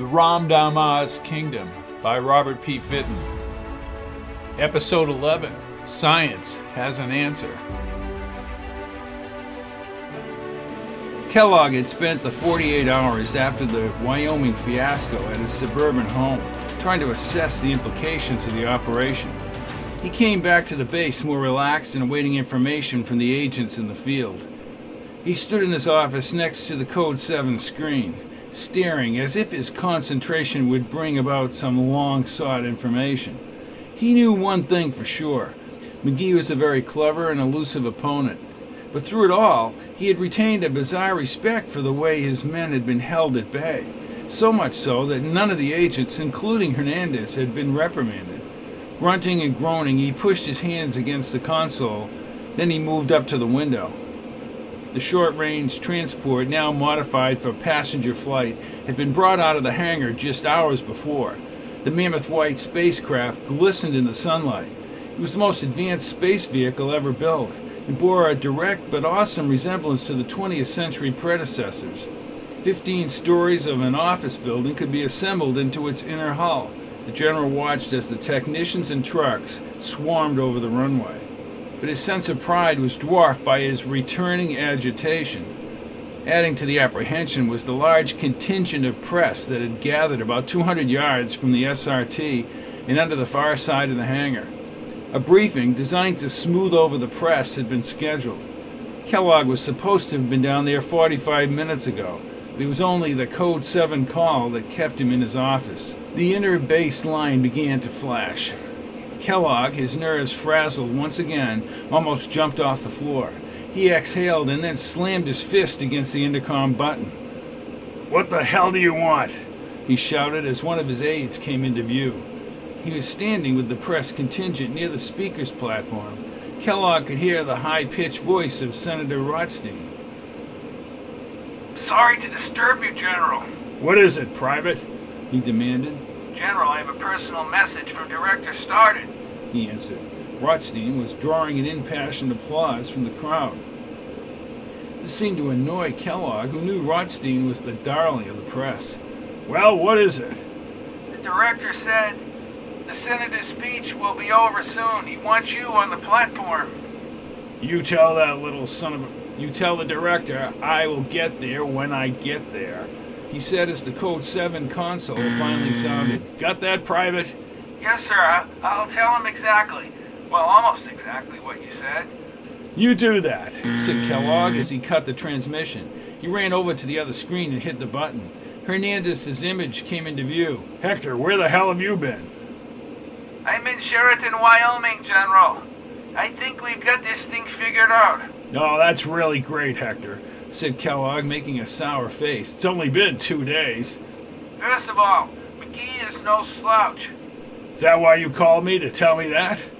The Ramdama's Kingdom by Robert P. Fitton. Episode 11 Science Has an Answer. Kellogg had spent the 48 hours after the Wyoming fiasco at his suburban home trying to assess the implications of the operation. He came back to the base more relaxed and awaiting information from the agents in the field. He stood in his office next to the Code 7 screen, staring as if his concentration would bring about some long sought information. He knew one thing for sure McGee was a very clever and elusive opponent. But through it all, he had retained a bizarre respect for the way his men had been held at bay. So much so that none of the agents, including Hernandez, had been reprimanded. Grunting and groaning, he pushed his hands against the console. Then he moved up to the window. The short range transport, now modified for passenger flight, had been brought out of the hangar just hours before. The mammoth white spacecraft glistened in the sunlight. It was the most advanced space vehicle ever built and bore a direct but awesome resemblance to the 20th century predecessors. Fifteen stories of an office building could be assembled into its inner hull. The general watched as the technicians and trucks swarmed over the runway but his sense of pride was dwarfed by his returning agitation. Adding to the apprehension was the large contingent of press that had gathered about 200 yards from the SRT and under the far side of the hangar. A briefing designed to smooth over the press had been scheduled. Kellogg was supposed to have been down there 45 minutes ago, but it was only the Code 7 call that kept him in his office. The inner base line began to flash. Kellogg, his nerves frazzled once again, almost jumped off the floor. He exhaled and then slammed his fist against the intercom button. What the hell do you want? he shouted as one of his aides came into view. He was standing with the press contingent near the speaker's platform. Kellogg could hear the high pitched voice of Senator Rothstein. Sorry to disturb you, General. What is it, Private? he demanded. General, I have a personal message from Director Stoddard. He answered. Rothstein was drawing an impassioned applause from the crowd. This seemed to annoy Kellogg, who knew Rothstein was the darling of the press. Well, what is it? The director said the senator's speech will be over soon. He wants you on the platform. You tell that little son of a. You tell the director I will get there when I get there he said as the Code 7 console finally sounded. Got that, Private? Yes, sir. I, I'll tell him exactly. Well, almost exactly what you said. You do that, said Kellogg as he cut the transmission. He ran over to the other screen and hit the button. Hernandez's image came into view. Hector, where the hell have you been? I'm in Sheridan, Wyoming, General. I think we've got this thing figured out. Oh, that's really great, Hector said Kellogg, making a sour face. It's only been two days. First of all, McGee is no slouch. Is that why you called me to tell me that?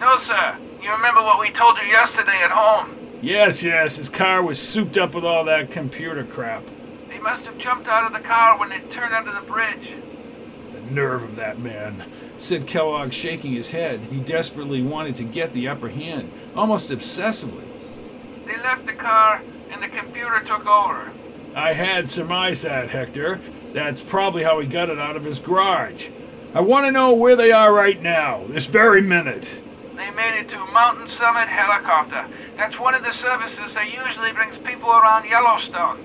No, sir. You remember what we told you yesterday at home? Yes, yes. His car was souped up with all that computer crap. They must have jumped out of the car when it turned under the bridge. The nerve of that man, said Kellogg, shaking his head. He desperately wanted to get the upper hand, almost obsessively. They left the car and the computer took over. I had surmised that, Hector. That's probably how he got it out of his garage. I want to know where they are right now, this very minute. They made it to Mountain Summit Helicopter. That's one of the services that usually brings people around Yellowstone.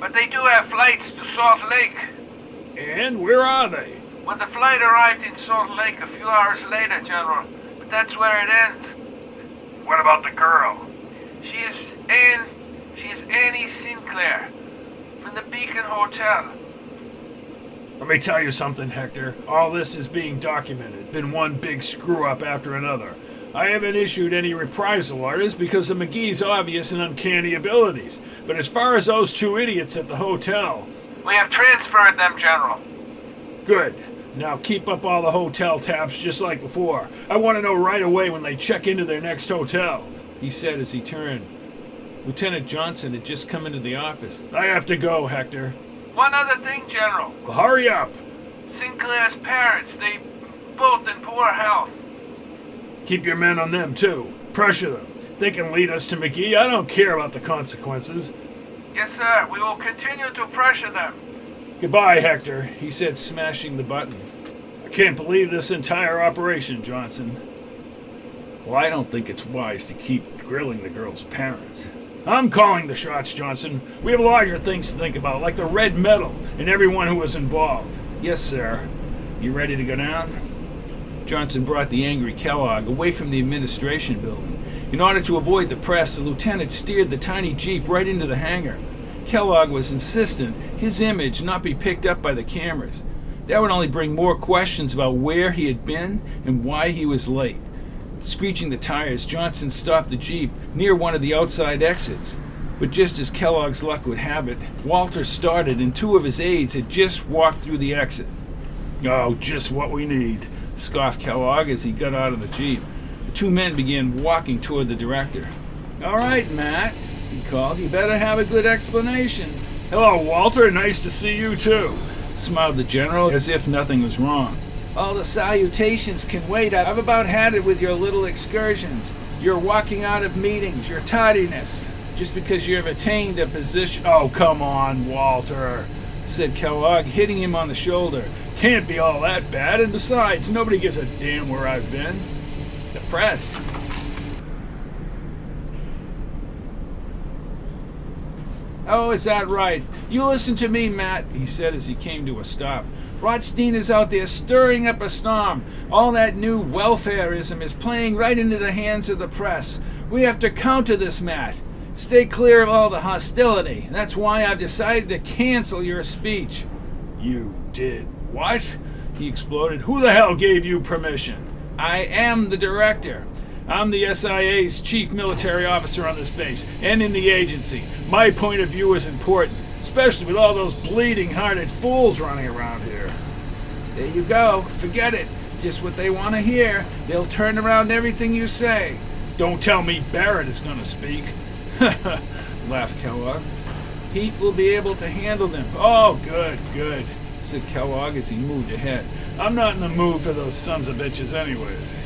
But they do have flights to Salt Lake. And where are they? Well, the flight arrived in Salt Lake a few hours later, General. But that's where it ends. What about the girl? She is Anne. She is Annie Sinclair from the Beacon Hotel. Let me tell you something, Hector. All this is being documented. Been one big screw up after another. I haven't issued any reprisal orders because of McGee's obvious and uncanny abilities. But as far as those two idiots at the hotel. We have transferred them, General. Good. Now keep up all the hotel taps just like before. I want to know right away when they check into their next hotel, he said as he turned. Lieutenant Johnson had just come into the office. I have to go, Hector. One other thing, General. Well, hurry up. Sinclair's parents, they both in poor health. Keep your men on them, too. Pressure them. They can lead us to McGee. I don't care about the consequences. Yes, sir. We will continue to pressure them. Goodbye, Hector, he said, smashing the button. I can't believe this entire operation, Johnson. Well, I don't think it's wise to keep grilling the girl's parents. I'm calling the shots, Johnson. We have larger things to think about, like the red medal and everyone who was involved. Yes, sir. You ready to go down? Johnson brought the angry Kellogg away from the administration building. In order to avoid the press, the lieutenant steered the tiny jeep right into the hangar. Kellogg was insistent his image not be picked up by the cameras. That would only bring more questions about where he had been and why he was late. Screeching the tires, Johnson stopped the Jeep near one of the outside exits. But just as Kellogg's luck would have it, Walter Stoddard and two of his aides had just walked through the exit. Oh, just what we need, scoffed Kellogg as he got out of the Jeep. The two men began walking toward the director. All right, Matt, he called. You better have a good explanation. Hello, Walter. Nice to see you, too, smiled the general as if nothing was wrong. All the salutations can wait. I've about had it with your little excursions, your walking out of meetings, your tardiness. Just because you've attained a position. Oh, come on, Walter, said Kellogg, hitting him on the shoulder. Can't be all that bad, and besides, nobody gives a damn where I've been. The press. Oh, is that right? You listen to me, Matt, he said as he came to a stop. Rothstein is out there stirring up a storm. All that new welfareism is playing right into the hands of the press. We have to counter this, Matt. Stay clear of all the hostility. That's why I've decided to cancel your speech. You did what? He exploded. Who the hell gave you permission? I am the director. I'm the SIA's chief military officer on this base and in the agency. My point of view is important, especially with all those bleeding hearted fools running around here. There you go. Forget it. Just what they want to hear. They'll turn around everything you say. Don't tell me Barrett is going to speak. laughed Kellogg. Pete will be able to handle them. Oh, good, good, said Kellogg as he moved ahead. I'm not in the mood for those sons of bitches, anyways.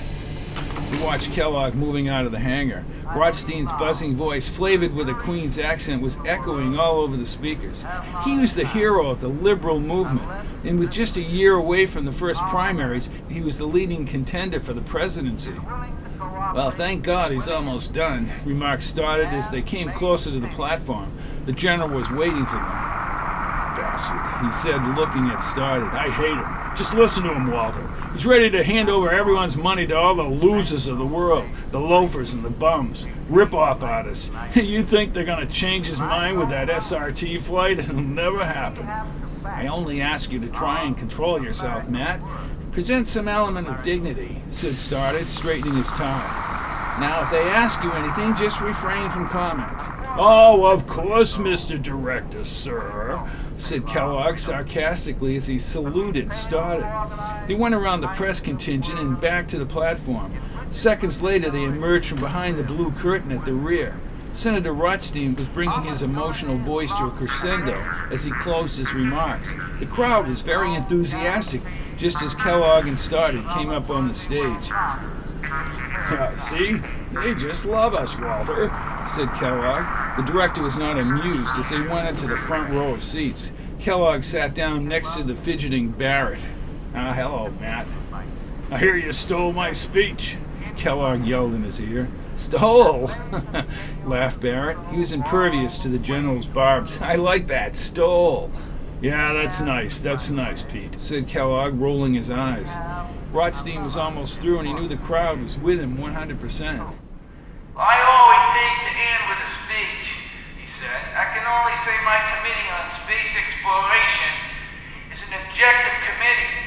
We watched Kellogg moving out of the hangar. Rothstein's buzzing voice, flavored with a Queen's accent, was echoing all over the speakers. He was the hero of the liberal movement, and with just a year away from the first primaries, he was the leading contender for the presidency. Well, thank God he's almost done, remarks Stoddard as they came closer to the platform. The general was waiting for them. Bastard, he said, looking at Stoddard. I hate him. Just listen to him, Walter. He's ready to hand over everyone's money to all the losers of the world, the loafers and the bums, rip-off artists. you think they're going to change his mind with that SRT flight? It'll never happen. I only ask you to try and control yourself, Matt. Present some element of dignity, Sid Stoddard, straightening his tie. Now, if they ask you anything, just refrain from comment. Oh, of course, Mr. Director, sir, said Kellogg sarcastically as he saluted Stoddard. They went around the press contingent and back to the platform. Seconds later, they emerged from behind the blue curtain at the rear. Senator Rothstein was bringing his emotional voice to a crescendo as he closed his remarks. The crowd was very enthusiastic just as Kellogg and Stoddard came up on the stage. See? They just love us, Walter, said Kellogg. The director was not amused as they went into the front row of seats. Kellogg sat down next to the fidgeting Barrett. Ah, hello, Matt. I hear you stole my speech, Kellogg yelled in his ear. Stole? laughed Barrett. He was impervious to the general's barbs. I like that. Stole. Yeah, that's nice. That's nice, Pete, said Kellogg, rolling his eyes. Rothstein was almost through, and he knew the crowd was with him 100%. I always hate to end with a speech, he said. I can only say my committee on space exploration is an objective committee.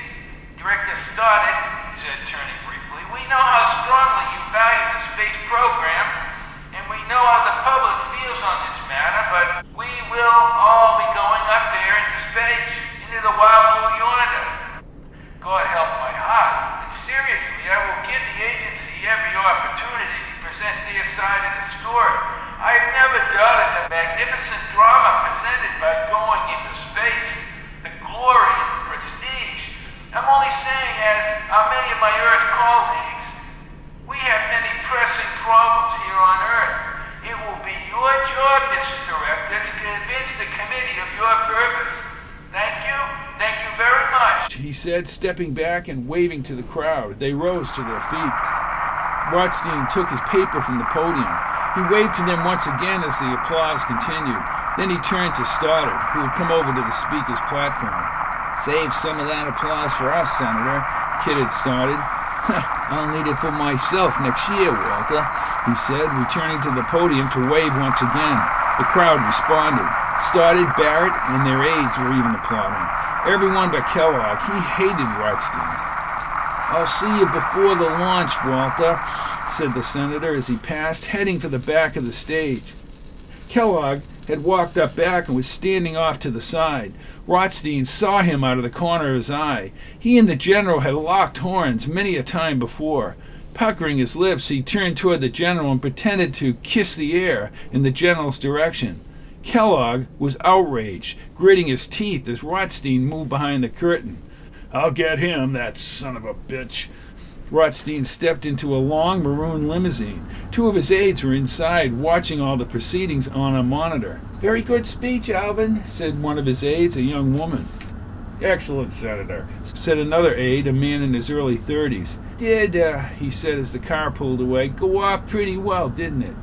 Director Stoddard, he said, turning briefly. We know how strongly you value the space program, and we know how the public feels on this matter, but we will all be going up there into space, into the wild blue yonder. God help my heart. And seriously, I will give the agency every opportunity to present their side of the story. I've never doubted the magnificent drama presented by going into space, the glory and the prestige. I'm only saying, as are many of my Earth colleagues, we have many pressing problems here on Earth. It will be your job, Mr. Director, to convince the committee of your purpose. Thank you. Thank you very much. He said, stepping back and waving to the crowd. They rose to their feet. Rothstein took his paper from the podium. He waved to them once again as the applause continued. Then he turned to Stoddard, who had come over to the speaker's platform. Save some of that applause for us, Senator, Kid had Stoddard. I'll need it for myself next year, Walter, he said, returning to the podium to wave once again. The crowd responded. Stoddard, Barrett, and their aides were even applauding. Everyone but Kellogg. He hated Rothstein. I'll see you before the launch, Walter, said the senator as he passed, heading for the back of the stage. Kellogg had walked up back and was standing off to the side. Rothstein saw him out of the corner of his eye. He and the general had locked horns many a time before. Puckering his lips, he turned toward the general and pretended to kiss the air in the general's direction. Kellogg was outraged, gritting his teeth as Rothstein moved behind the curtain. I'll get him, that son of a bitch, Rothstein stepped into a long maroon limousine. Two of his aides were inside, watching all the proceedings on a monitor. Very good speech, Alvin, said one of his aides, a young woman. Excellent, Senator, said another aide, a man in his early thirties. Did, uh, he said as the car pulled away, go off pretty well, didn't it?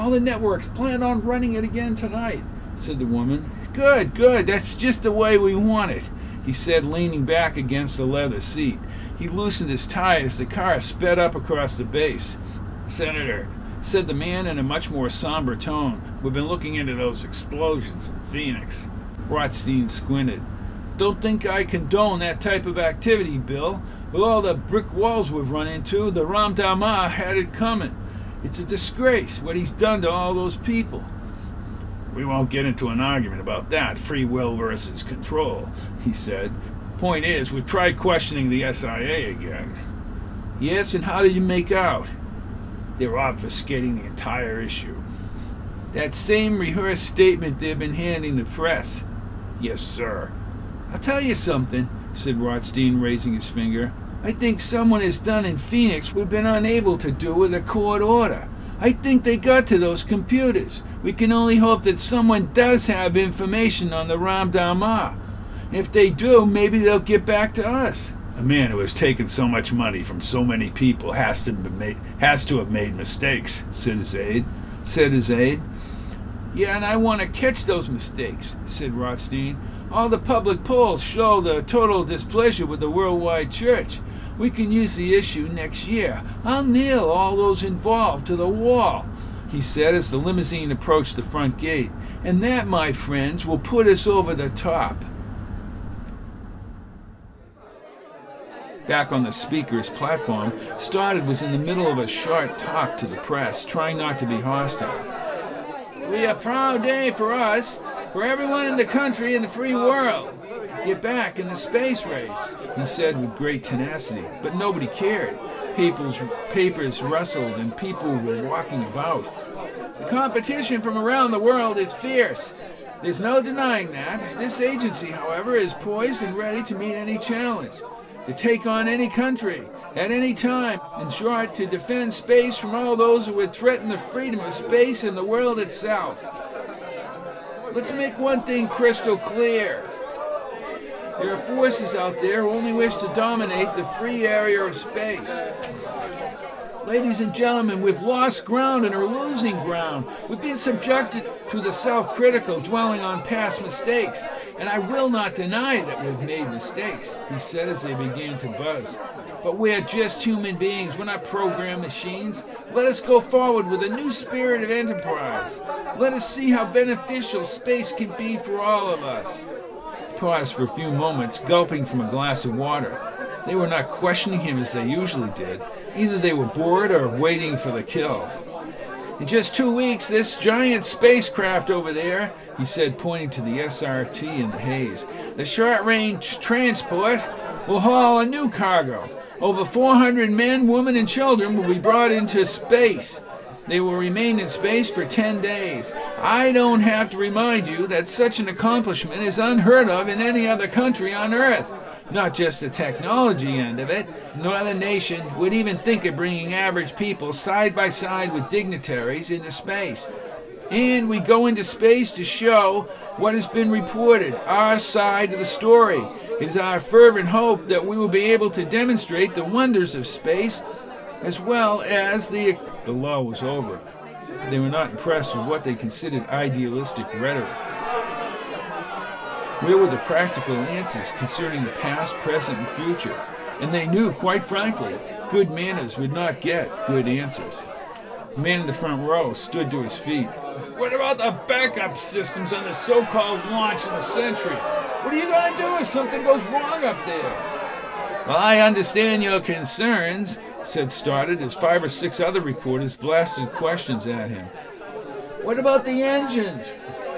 All the networks plan on running it again tonight, said the woman. Good, good, that's just the way we want it, he said, leaning back against the leather seat. He loosened his tie as the car sped up across the base. Senator, said the man in a much more somber tone, we've been looking into those explosions in Phoenix. Rothstein squinted. Don't think I condone that type of activity, Bill. With all the brick walls we've run into, the Ramdama had it coming. It's a disgrace what he's done to all those people. We won't get into an argument about that, free will versus control, he said, Point is, we've tried questioning the SIA again. Yes, and how did you make out? They're obfuscating the entire issue. That same rehearsed statement they've been handing the press. Yes, sir. I'll tell you something, said Rothstein, raising his finger. I think someone has done in Phoenix we've been unable to do with a court order. I think they got to those computers. We can only hope that someone does have information on the Ramdama. If they do, maybe they'll get back to us. A man who has taken so much money from so many people has to, made, has to have made mistakes, said his aide. Said his aide. Yeah, and I want to catch those mistakes, said Rothstein. All the public polls show the total displeasure with the worldwide church. We can use the issue next year. I'll nail all those involved to the wall, he said as the limousine approached the front gate. And that, my friends, will put us over the top. back on the speaker's platform, Stoddard was in the middle of a short talk to the press, trying not to be hostile. Be a proud day for us, for everyone in the country and the free world. Get back in the space race, he said with great tenacity, but nobody cared. Papers, papers rustled and people were walking about. The competition from around the world is fierce. There's no denying that. This agency, however, is poised and ready to meet any challenge to take on any country at any time, in short, to defend space from all those who would threaten the freedom of space and the world itself. Let's make one thing crystal clear. There are forces out there who only wish to dominate the free area of space. Ladies and gentlemen, we've lost ground and are losing ground. We've been subjected to the self critical dwelling on past mistakes, and I will not deny that we've made mistakes, he said as they began to buzz. But we're just human beings, we're not programmed machines. Let us go forward with a new spirit of enterprise. Let us see how beneficial space can be for all of us. Paused for a few moments, gulping from a glass of water. They were not questioning him as they usually did. Either they were bored or waiting for the kill. In just two weeks, this giant spacecraft over there, he said, pointing to the SRT in the haze, the short range transport, will haul a new cargo. Over 400 men, women, and children will be brought into space. They will remain in space for 10 days. I don't have to remind you that such an accomplishment is unheard of in any other country on Earth. Not just the technology end of it. No other nation would even think of bringing average people side by side with dignitaries into space. And we go into space to show what has been reported, our side of the story. It is our fervent hope that we will be able to demonstrate the wonders of space as well as the. The law was over. They were not impressed with what they considered idealistic rhetoric. Where were the practical answers concerning the past, present, and future? And they knew, quite frankly, good manners would not get good answers. The man in the front row stood to his feet. What about the backup systems on the so called launch of the century? What are you going to do if something goes wrong up there? Well, I understand your concerns, said Stoddard as five or six other reporters blasted questions at him. What about the engines?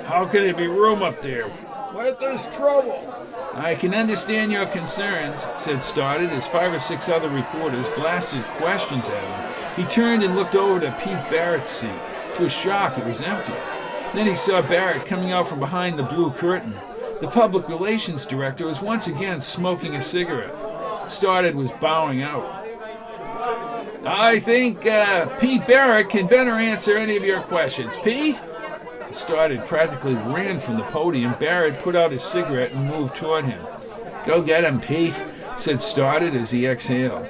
How can there be room up there? What if there's trouble? I can understand your concerns, said Stoddard as five or six other reporters blasted questions at him. He turned and looked over to Pete Barrett's seat. To his shock, it was empty. Then he saw Barrett coming out from behind the blue curtain. The public relations director was once again smoking a cigarette. Stoddard was bowing out. I think uh, Pete Barrett can better answer any of your questions. Pete? Stoddard practically ran from the podium. Barrett put out his cigarette and moved toward him. Go get him, Pete, said Stoddard as he exhaled.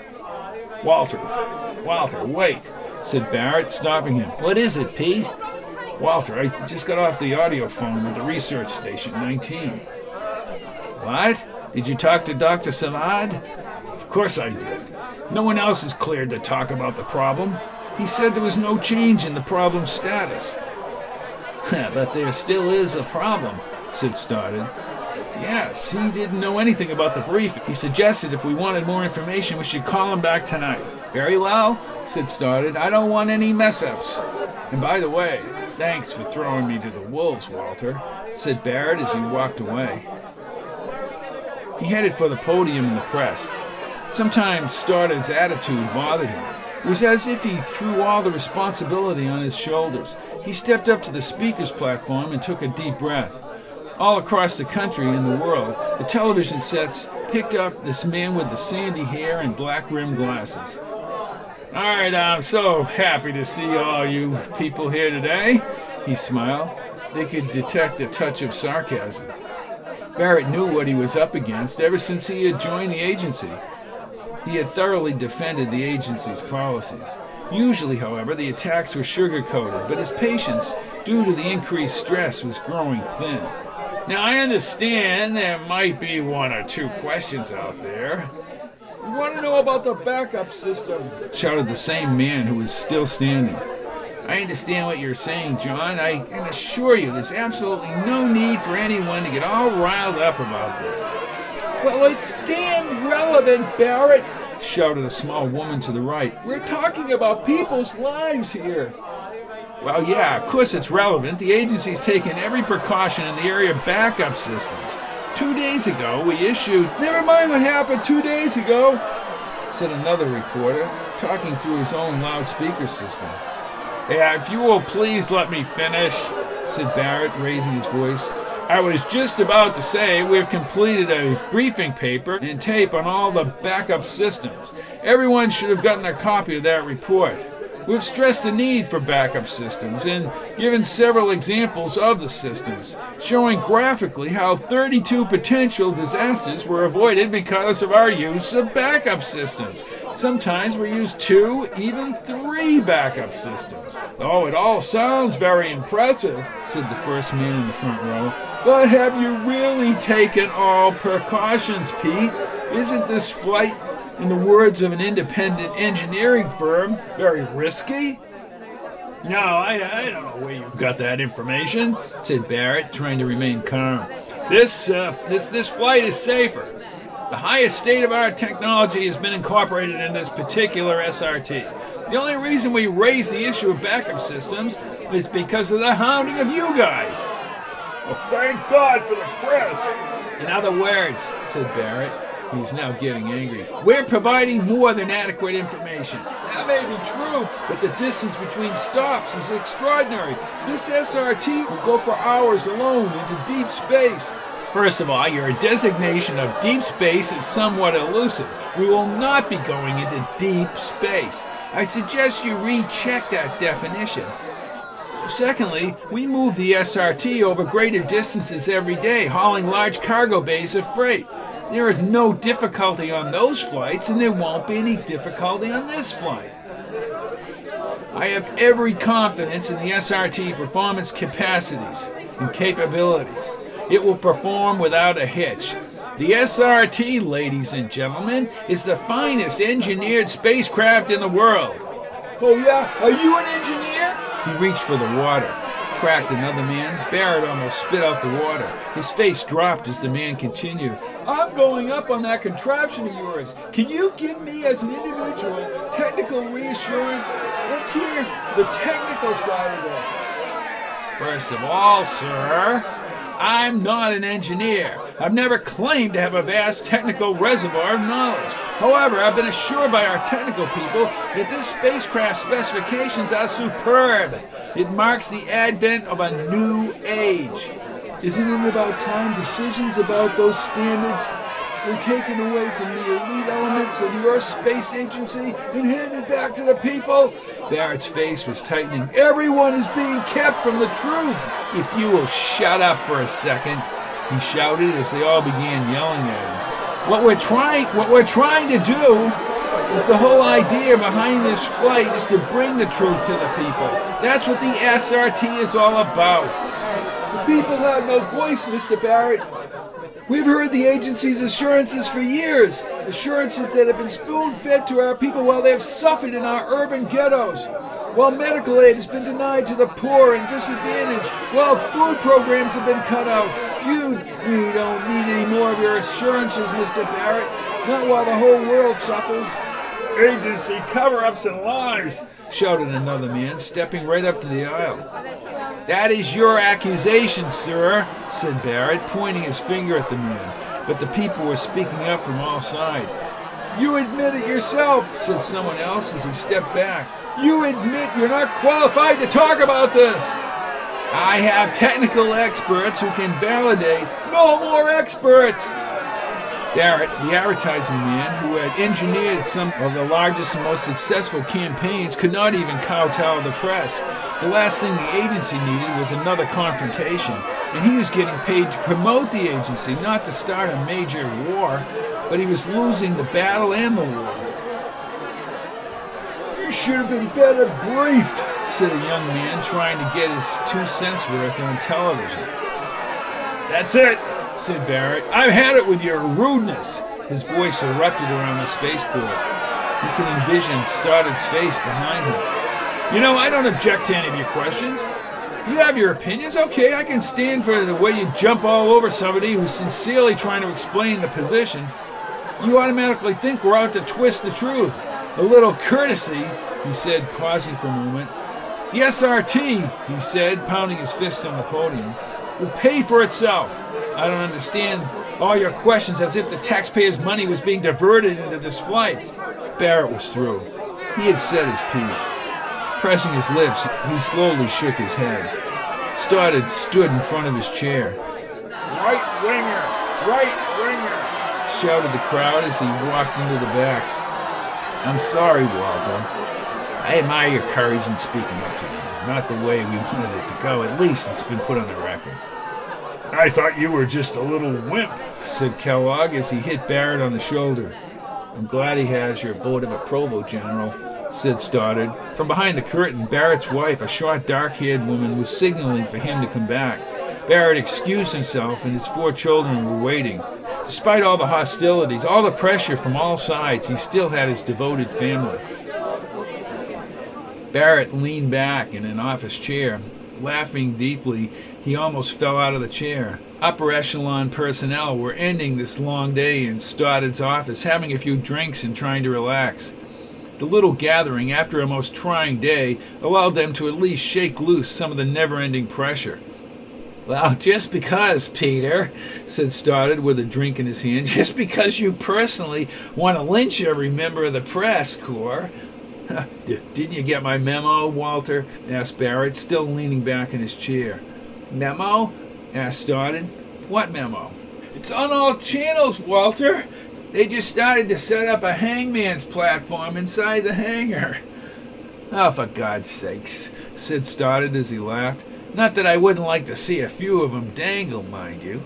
Walter, Walter, wait, said Barrett, stopping him. What is it, Pete? Walter, I just got off the audio phone with the research station 19. What? Did you talk to Dr. Samad? Of course I did. No one else is cleared to talk about the problem. He said there was no change in the problem status. but there still is a problem, said Stoddard. Yes, he didn't know anything about the brief. He suggested if we wanted more information, we should call him back tonight. Very well, said Stoddard. I don't want any mess ups. And by the way, thanks for throwing me to the wolves, Walter, said Barrett as he walked away. He headed for the podium in the press. Sometimes Stoddard's attitude bothered him. It was as if he threw all the responsibility on his shoulders. He stepped up to the speaker's platform and took a deep breath. All across the country and the world, the television sets picked up this man with the sandy hair and black rimmed glasses. All right, I'm so happy to see all you people here today, he smiled. They could detect a touch of sarcasm. Barrett knew what he was up against ever since he had joined the agency. He had thoroughly defended the agency's policies. Usually, however, the attacks were sugarcoated, but his patience, due to the increased stress, was growing thin. Now, I understand there might be one or two questions out there. You want to know about the backup system? shouted the same man who was still standing. I understand what you're saying, John. I can assure you there's absolutely no need for anyone to get all riled up about this. Well, it's damn relevant, Barrett, shouted a small woman to the right. We're talking about people's lives here. Well, yeah, of course it's relevant. The agency's taken every precaution in the area of backup systems. Two days ago, we issued. Never mind what happened two days ago, said another reporter, talking through his own loudspeaker system. Yeah, if you will please let me finish, said Barrett, raising his voice. I was just about to say we've completed a briefing paper and tape on all the backup systems. Everyone should have gotten a copy of that report. We've stressed the need for backup systems and given several examples of the systems, showing graphically how 32 potential disasters were avoided because of our use of backup systems. Sometimes we use two, even three backup systems. Oh, it all sounds very impressive, said the first man in the front row. But have you really taken all precautions, Pete? Isn't this flight in the words of an independent engineering firm, very risky? No, I, I don't know where you got that information, said Barrett, trying to remain calm. This, uh, this, this flight is safer. The highest state of our technology has been incorporated in this particular SRT. The only reason we raise the issue of backup systems is because of the hounding of you guys. Well, thank God for the press. In other words, said Barrett, He's now getting angry. We're providing more than adequate information. That may be true, but the distance between stops is extraordinary. This SRT will go for hours alone into deep space. First of all, your designation of deep space is somewhat elusive. We will not be going into deep space. I suggest you recheck that definition. Secondly, we move the SRT over greater distances every day, hauling large cargo bays of freight. There is no difficulty on those flights, and there won't be any difficulty on this flight. I have every confidence in the SRT performance capacities and capabilities. It will perform without a hitch. The SRT, ladies and gentlemen, is the finest engineered spacecraft in the world. Oh, yeah? Are you an engineer? He reached for the water, cracked another man. Barrett almost spit out the water. His face dropped as the man continued. I'm going up on that contraption of yours. Can you give me, as an individual, technical reassurance? Let's hear the technical side of this. First of all, sir, I'm not an engineer. I've never claimed to have a vast technical reservoir of knowledge. However, I've been assured by our technical people that this spacecraft's specifications are superb. It marks the advent of a new age. Isn't it about time decisions about those standards were taken away from the elite elements of your space agency and handed back to the people? Barrett's face was tightening. Everyone is being kept from the truth. If you will shut up for a second, he shouted as they all began yelling at him. What we're trying what we're trying to do is the whole idea behind this flight is to bring the truth to the people. That's what the SRT is all about. The people have no voice, Mr. Barrett. We've heard the agency's assurances for years. Assurances that have been spoon fed to our people while they have suffered in our urban ghettos. While medical aid has been denied to the poor and disadvantaged. While food programs have been cut out. You, we don't need any more of your assurances, Mr. Barrett. Not while the whole world suffers. Agency cover ups and lies, shouted another man, stepping right up to the aisle. That is your accusation, sir, said Barrett, pointing his finger at the man. But the people were speaking up from all sides. You admit it yourself, said someone else as he stepped back. You admit you're not qualified to talk about this. I have technical experts who can validate. No more experts! Barrett, the advertising man who had engineered some of the largest and most successful campaigns, could not even kowtow the press. The last thing the agency needed was another confrontation, and he was getting paid to promote the agency, not to start a major war, but he was losing the battle and the war. You should have been better briefed, said a young man trying to get his two cents worth on television. That's it, said Barrett. I've had it with your rudeness. His voice erupted around the spaceport. You could envision Stoddard's face behind him. You know, I don't object to any of your questions. You have your opinions, okay? I can stand for the way you jump all over somebody who's sincerely trying to explain the position. You automatically think we're out to twist the truth. A little courtesy, he said, pausing for a moment. The SRT, he said, pounding his fist on the podium, will pay for itself. I don't understand all your questions as if the taxpayers' money was being diverted into this flight. Barrett was through. He had said his piece. Pressing his lips, he slowly shook his head. Stoddard stood in front of his chair. Right winger! Right winger! shouted the crowd as he walked into the back. I'm sorry, Walter. I admire your courage in speaking up to them. Not the way we wanted it to go. At least it's been put on the record. I thought you were just a little wimp, said Kellogg as he hit Barrett on the shoulder. I'm glad he has your bullet of a provo, General, said Stoddard. From behind the curtain, Barrett's wife, a short, dark haired woman, was signaling for him to come back. Barrett excused himself, and his four children were waiting. Despite all the hostilities, all the pressure from all sides, he still had his devoted family. Barrett leaned back in an office chair. Laughing deeply, he almost fell out of the chair. Upper echelon personnel were ending this long day in Stoddard's office, having a few drinks and trying to relax. The little gathering, after a most trying day, allowed them to at least shake loose some of the never ending pressure. Well, just because, Peter, said Stoddard with a drink in his hand, just because you personally want to lynch every member of the press corps. Didn't you get my memo, Walter? asked Barrett, still leaning back in his chair. Memo? asked Stoddard. What memo? It's on all channels, Walter. They just Stoddard to set up a hangman's platform inside the hangar. Oh, for God's sakes, Sid started as he laughed. Not that I wouldn't like to see a few of 'em dangle, mind you.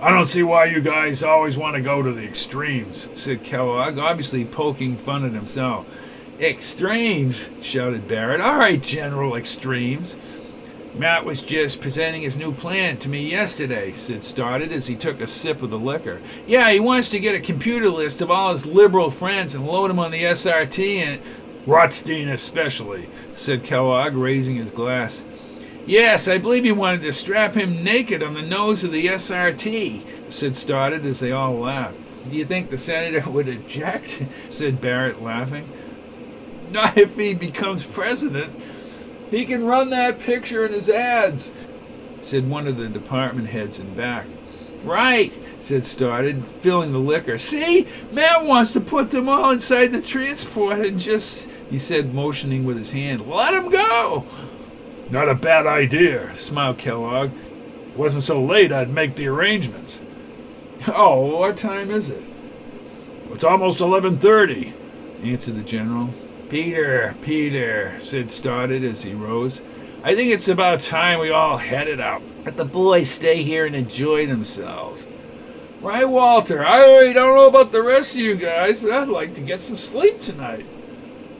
I don't see why you guys always want to go to the extremes. said Kellogg, obviously poking fun at himself. Extremes, shouted Barrett. All right, General Extremes. Matt was just presenting his new plan to me yesterday, Sid Stoddard as he took a sip of the liquor. Yeah, he wants to get a computer list of all his liberal friends and load them on the SRT and. Rothstein, especially, said Kellogg, raising his glass. Yes, I believe he wanted to strap him naked on the nose of the SRT, Sid Stoddard as they all laughed. Do you think the senator would object? said Barrett, laughing. Not if he becomes president. He can run that picture in his ads, said one of the department heads in back. Right, said Stoddard, filling the liquor. See, Matt wants to put them all inside the transport and just, he said, motioning with his hand, let him go. Not a bad idea, smiled Kellogg. Wasn't so late I'd make the arrangements. Oh, what time is it? It's almost 11:30, answered the general. Peter, Peter, Sid Stoddard as he rose. I think it's about time we all headed out. Let the boys stay here and enjoy themselves. Right, Walter. I don't know about the rest of you guys, but I'd like to get some sleep tonight.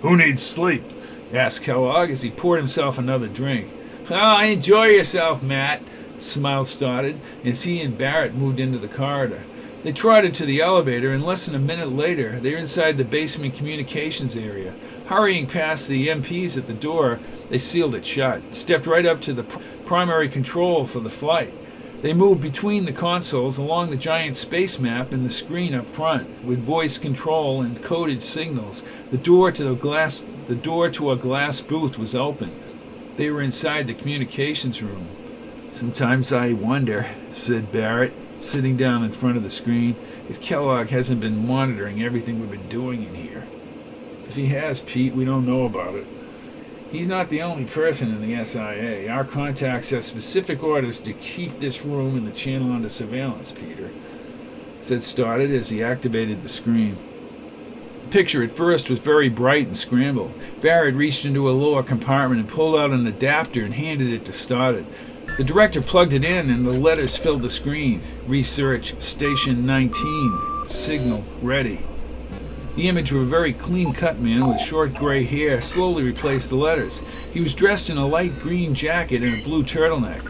Who needs sleep? asked Kellogg as he poured himself another drink. Oh, enjoy yourself, Matt, smiled Stoddard as he and Barrett moved into the corridor. They trotted to the elevator, and less than a minute later, they were inside the basement communications area. Hurrying past the MPs at the door, they sealed it shut, stepped right up to the pr- primary control for the flight. They moved between the consoles along the giant space map and the screen up front, with voice control and coded signals. The door to the glass the door to a glass booth was open. They were inside the communications room. Sometimes I wonder, said Barrett, sitting down in front of the screen, if Kellogg hasn't been monitoring everything we've been doing in here. If he has, Pete, we don't know about it. He's not the only person in the SIA. Our contacts have specific orders to keep this room and the channel under surveillance, Peter. Said Stoddard as he activated the screen. The picture at first was very bright and scrambled. Barrett reached into a lower compartment and pulled out an adapter and handed it to Stoddard. The director plugged it in and the letters filled the screen. Research Station 19. Signal ready. The image of a very clean cut man with short gray hair slowly replaced the letters. He was dressed in a light green jacket and a blue turtleneck.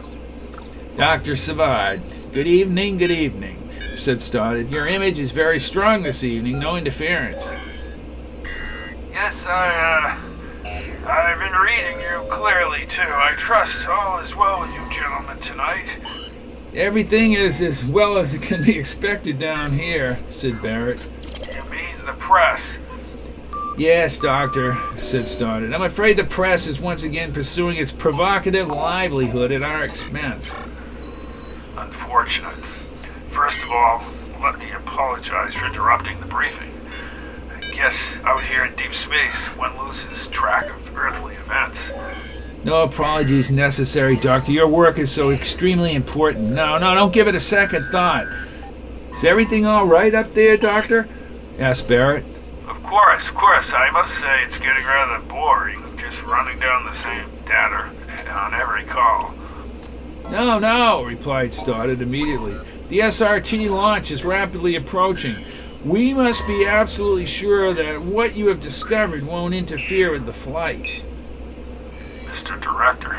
Dr. Savard, good evening, good evening, said Stoddard. Your image is very strong this evening, no interference. Yes, I, uh, I've been reading you clearly, too. I trust all is well with you gentlemen tonight. Everything is as well as it can be expected down here, said Barrett. You mean the press? Yes, Doctor, said Stoddard. I'm afraid the press is once again pursuing its provocative livelihood at our expense. Unfortunate. First of all, let me apologize for interrupting the briefing. I guess out here in deep space, one loses track of earthly events. No apologies necessary, Doctor. Your work is so extremely important. No, no, don't give it a second thought. Is everything all right up there, Doctor? Asked Barrett. Of course, of course. I must say it's getting rather boring, just running down the same data on every call. No, no, replied Stoddard immediately. The SRT launch is rapidly approaching. We must be absolutely sure that what you have discovered won't interfere with the flight. Mr. Director,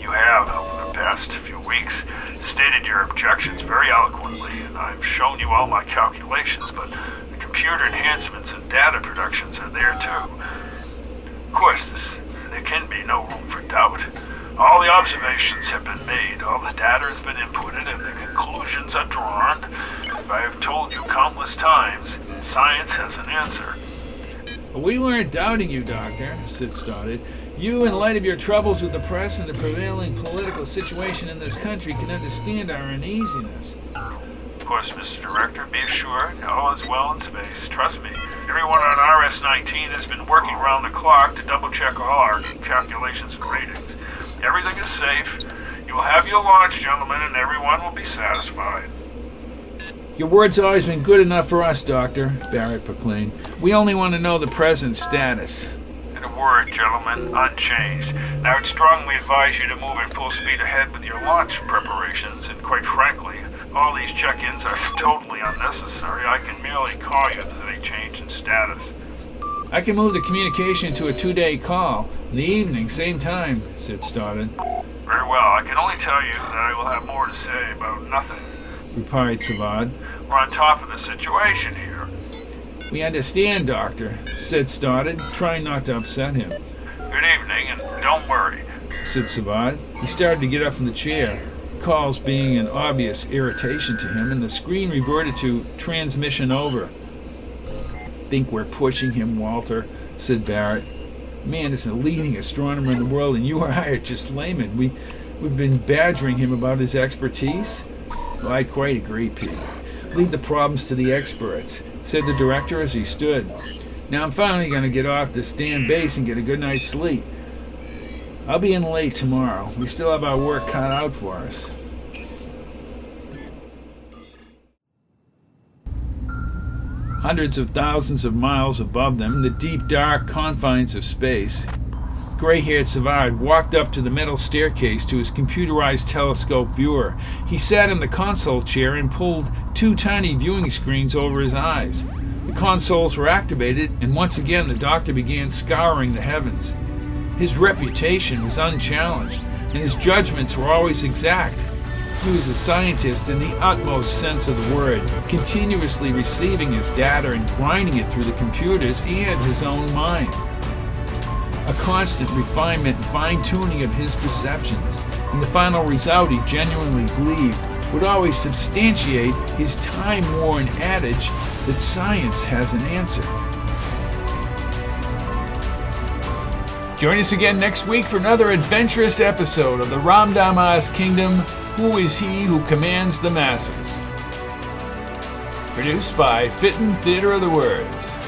you have, over the past few weeks, stated your objections very eloquently, and I've shown you all my calculations, but computer enhancements and data productions are there too. Of course, this, there can be no room for doubt. All the observations have been made, all the data has been inputted, and the conclusions are drawn. I have told you countless times, science has an answer. We weren't doubting you, Doctor, Sid Stoddard. You, in light of your troubles with the press and the prevailing political situation in this country, can understand our uneasiness. Of course, Mr. Director, be assured, all is well in space. Trust me. Everyone on RS-19 has been working round the clock to double-check all our calculations and ratings. Everything is safe. You will have your launch, gentlemen, and everyone will be satisfied. Your word's always been good enough for us, Doctor, Barrett proclaimed. We only want to know the present status. In a word, gentlemen, unchanged. Now, I'd strongly advise you to move at full speed ahead with your launch preparations, and quite frankly, all these check-ins are totally unnecessary. I can merely call you if they change in status. I can move the communication to a two-day call. In the evening, same time, said Stoddard. Very well. I can only tell you that I will have more to say about nothing. Replied Savad. We're on top of the situation here. We understand, Doctor, said Stoddard, trying not to upset him. Good evening, and don't worry, said Savad. He started to get up from the chair, calls being an obvious irritation to him, and the screen reverted to transmission over. Think we're pushing him, Walter, said Barrett. Man is the leading astronomer in the world, and you or I are just laymen. We, we've been badgering him about his expertise. Well, I quite agree, Pete. Leave the problems to the experts said the director as he stood. Now I'm finally going to get off this damn base and get a good night's sleep. I'll be in late tomorrow. We still have our work cut out for us. Hundreds of thousands of miles above them, in the deep, dark confines of space, gray haired Savard walked up to the metal staircase to his computerized telescope viewer. He sat in the console chair and pulled two tiny viewing screens over his eyes. The consoles were activated, and once again the doctor began scouring the heavens. His reputation was unchallenged, and his judgments were always exact. He was a scientist in the utmost sense of the word, continuously receiving his data and grinding it through the computers and his own mind a constant refinement and fine tuning of his perceptions, and the final result he genuinely believed would always substantiate his time worn adage that science has an answer. Join us again next week for another adventurous episode of the Ram Ramdamas Kingdom Who is He Who Commands the Masses? Produced by Fitton Theater of the Words.